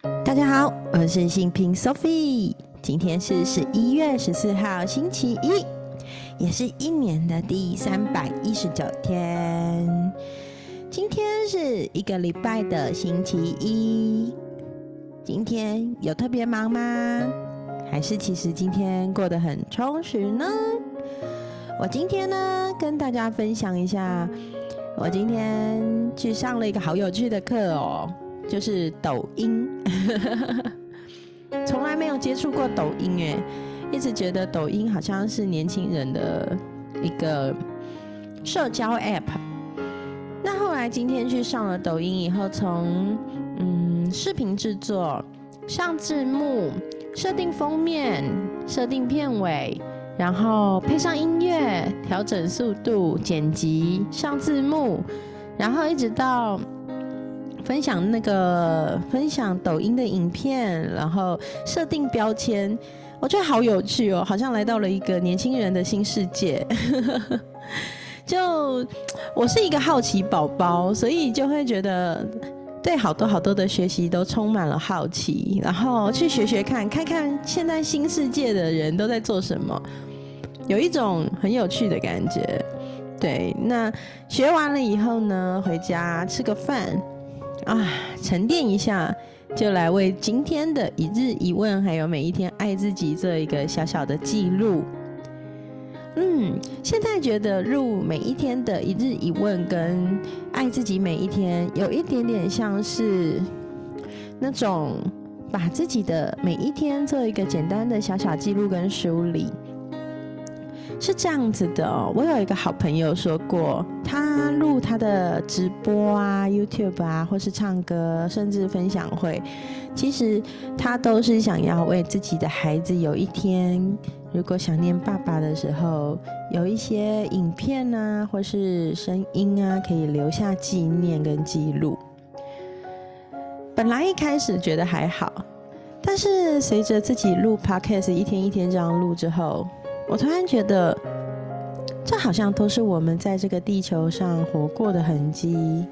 大家好，我是新平 Sophie，今天是十一月十四号星期一，也是一年的第三百一十九天。今天是一个礼拜的星期一，今天有特别忙吗？还是其实今天过得很充实呢？我今天呢，跟大家分享一下，我今天去上了一个好有趣的课哦。就是抖音，从来没有接触过抖音哎，一直觉得抖音好像是年轻人的一个社交 app。那后来今天去上了抖音以后，从嗯视频制作、上字幕、设定封面、设定片尾，然后配上音乐、调整速度、剪辑、上字幕，然后一直到。分享那个分享抖音的影片，然后设定标签，我觉得好有趣哦，好像来到了一个年轻人的新世界。就我是一个好奇宝宝，所以就会觉得对好多好多的学习都充满了好奇，然后去学学看，看看现在新世界的人都在做什么，有一种很有趣的感觉。对，那学完了以后呢，回家吃个饭。啊，沉淀一下，就来为今天的一日一问，还有每一天爱自己做一个小小的记录。嗯，现在觉得入每一天的一日一问跟爱自己每一天，有一点点像是那种把自己的每一天做一个简单的小小记录跟梳理。是这样子的哦，我有一个好朋友说过，他录他的直播啊、YouTube 啊，或是唱歌，甚至分享会，其实他都是想要为自己的孩子有一天，如果想念爸爸的时候，有一些影片啊，或是声音啊，可以留下纪念跟记录。本来一开始觉得还好，但是随着自己录 Podcast，一天一天这样录之后。我突然觉得，这好像都是我们在这个地球上活过的痕迹。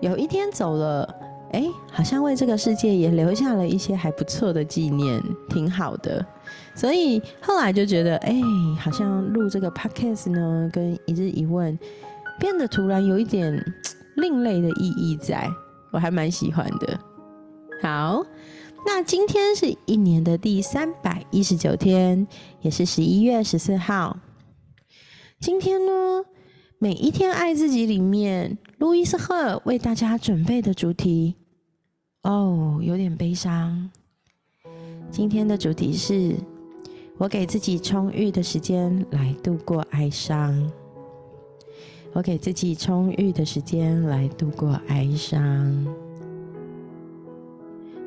有一天走了，哎，好像为这个世界也留下了一些还不错的纪念，挺好的。所以后来就觉得，哎，好像录这个 podcast 呢，跟一日一问，变得突然有一点另类的意义，在我还蛮喜欢的。好。那今天是一年的第三百一十九天，也是十一月十四号。今天呢，每一天爱自己里面，路易斯赫为大家准备的主题，哦，有点悲伤。今天的主题是我给自己充裕的时间来度过哀伤。我给自己充裕的时间来度过哀伤。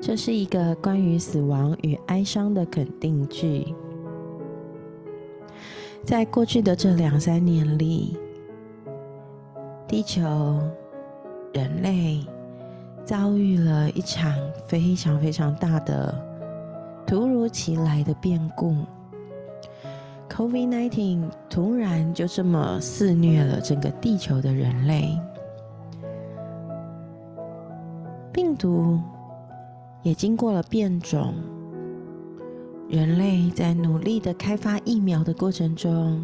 这是一个关于死亡与哀伤的肯定句。在过去的这两三年里，地球、人类遭遇了一场非常非常大的、突如其来的变故。COVID-19 突然就这么肆虐了整个地球的人类，病毒。也经过了变种，人类在努力的开发疫苗的过程中，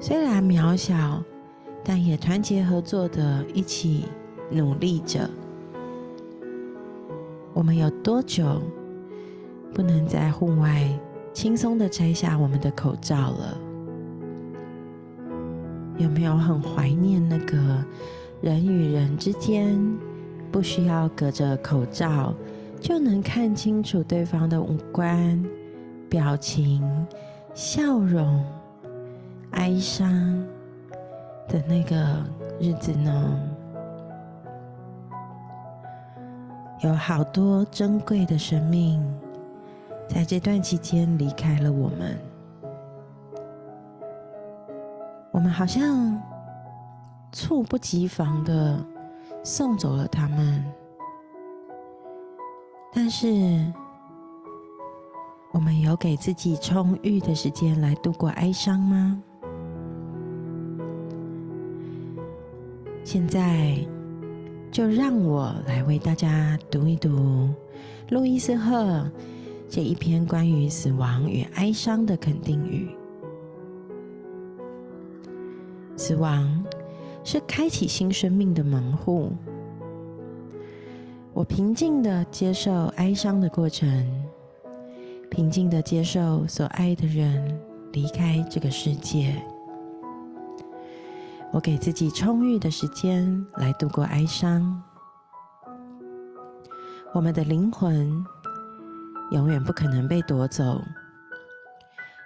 虽然渺小，但也团结合作的一起努力着。我们有多久不能在户外轻松的摘下我们的口罩了？有没有很怀念那个人与人之间？不需要隔着口罩就能看清楚对方的五官、表情、笑容、哀伤的那个日子呢？有好多珍贵的生命在这段期间离开了我们，我们好像猝不及防的。送走了他们，但是我们有给自己充裕的时间来度过哀伤吗？现在就让我来为大家读一读路易斯·赫这一篇关于死亡与哀伤的肯定语。死亡是开启新生命的门户。我平静的接受哀伤的过程，平静的接受所爱的人离开这个世界。我给自己充裕的时间来度过哀伤。我们的灵魂永远不可能被夺走，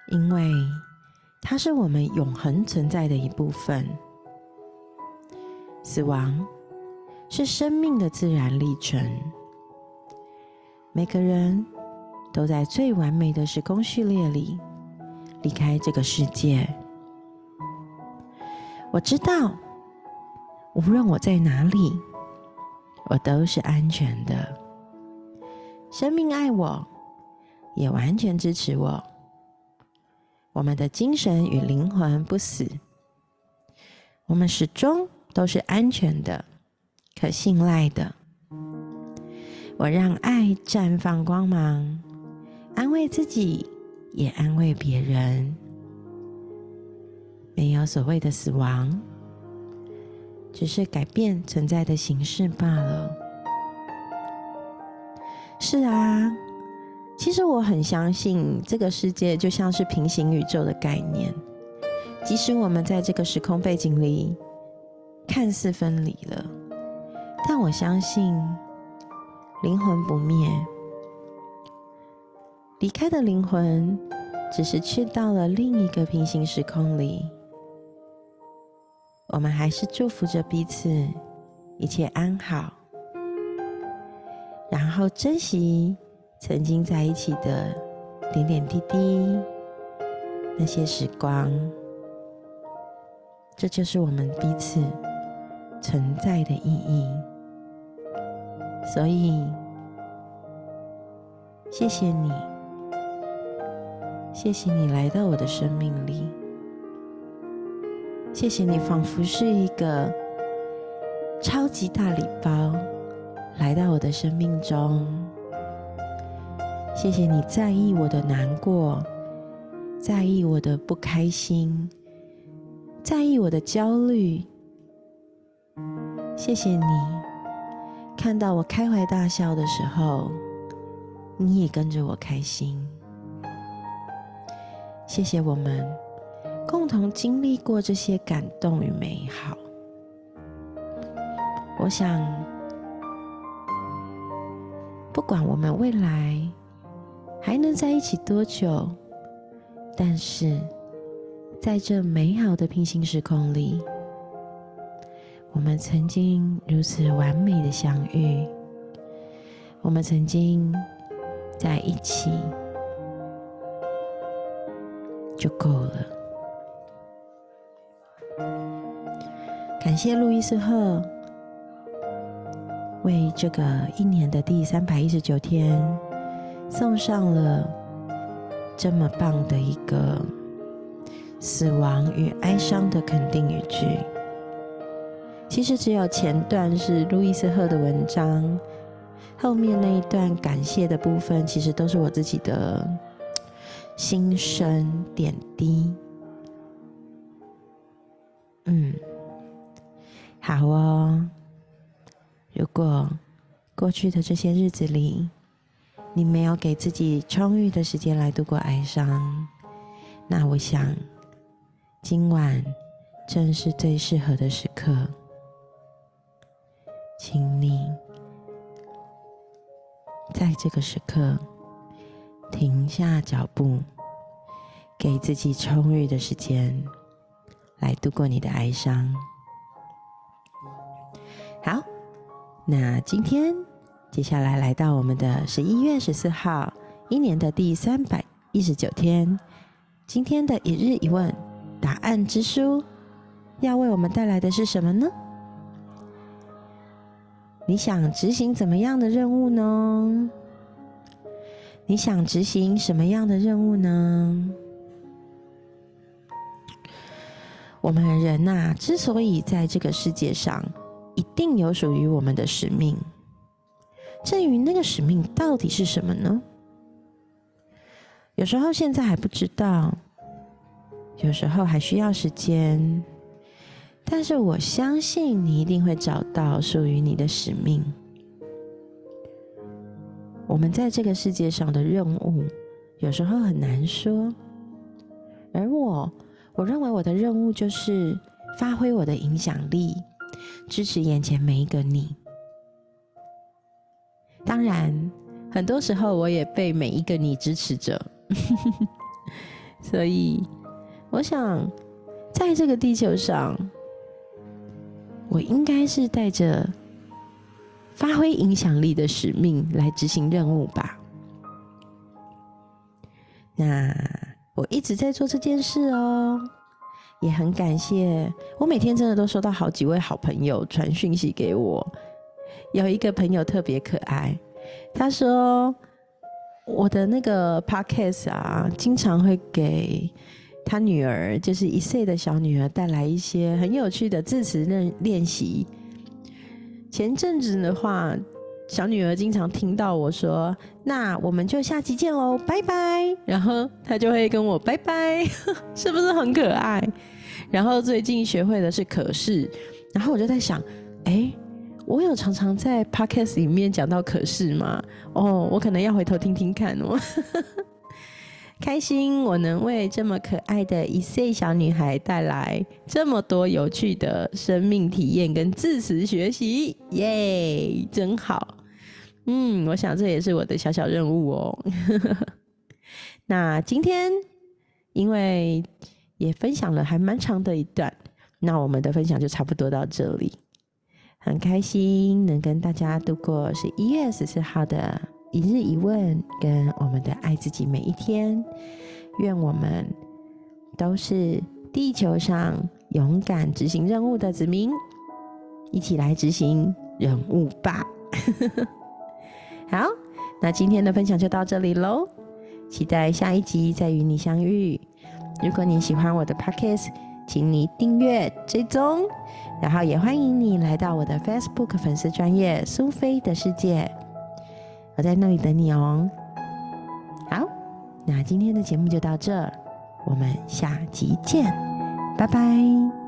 因为它是我们永恒存在的一部分。死亡是生命的自然历程。每个人都在最完美的时空序列里离开这个世界。我知道，无论我在哪里，我都是安全的。生命爱我，也完全支持我。我们的精神与灵魂不死，我们始终都是安全的、可信赖的。我让爱绽放光芒，安慰自己，也安慰别人。没有所谓的死亡，只是改变存在的形式罢了。是啊，其实我很相信这个世界就像是平行宇宙的概念。即使我们在这个时空背景里看似分离了，但我相信灵魂不灭。离开的灵魂只是去到了另一个平行时空里。我们还是祝福着彼此，一切安好，然后珍惜曾经在一起的点点滴滴，那些时光。这就是我们彼此存在的意义。所以，谢谢你，谢谢你来到我的生命里。谢谢你，仿佛是一个超级大礼包来到我的生命中。谢谢你在意我的难过，在意我的不开心，在意我的焦虑。谢谢你看到我开怀大笑的时候，你也跟着我开心。谢谢我们。共同经历过这些感动与美好，我想，不管我们未来还能在一起多久，但是在这美好的平行时空里，我们曾经如此完美的相遇，我们曾经在一起就够了。感谢路易斯赫为这个一年的第三百一十九天送上了这么棒的一个死亡与哀伤的肯定语句。其实只有前段是路易斯赫的文章，后面那一段感谢的部分，其实都是我自己的心声点滴。嗯。好哦，如果过去的这些日子里，你没有给自己充裕的时间来度过哀伤，那我想，今晚正是最适合的时刻，请你在这个时刻停下脚步，给自己充裕的时间来度过你的哀伤。好，那今天接下来来到我们的十一月十四号，一年的第三百一十九天，今天的一日一问答案之书要为我们带来的是什么呢？你想执行怎么样的任务呢？你想执行什么样的任务呢？我们人呐，之所以在这个世界上。一定有属于我们的使命。至于那个使命到底是什么呢？有时候现在还不知道，有时候还需要时间。但是我相信你一定会找到属于你的使命。我们在这个世界上的任务，有时候很难说。而我，我认为我的任务就是发挥我的影响力，支持眼前每一个你。当然，很多时候我也被每一个你支持着。所以，我想，在这个地球上。我应该是带着发挥影响力的使命来执行任务吧。那我一直在做这件事哦，也很感谢。我每天真的都收到好几位好朋友传讯息给我。有一个朋友特别可爱，他说我的那个 podcast 啊，经常会给。他女儿就是一岁的小女儿，带来一些很有趣的字词练练习。前阵子的话，小女儿经常听到我说：“那我们就下期见喽，拜拜。”然后她就会跟我拜拜，是不是很可爱？然后最近学会的是“可是”，然后我就在想：哎，我有常常在 podcast 里面讲到“可是”吗？哦，我可能要回头听听看哦。开心，我能为这么可爱的一岁小女孩带来这么多有趣的生命体验跟字词学习，耶，真好。嗯，我想这也是我的小小任务哦。那今天因为也分享了还蛮长的一段，那我们的分享就差不多到这里。很开心能跟大家度过是一月十四号的。一日一问，跟我们的爱自己每一天，愿我们都是地球上勇敢执行任务的子民，一起来执行任务吧。好，那今天的分享就到这里喽，期待下一集再与你相遇。如果你喜欢我的 podcast，请你订阅追踪，然后也欢迎你来到我的 Facebook 粉丝专业苏菲的世界。我在那里等你哦。好，那今天的节目就到这，我们下集见，拜拜。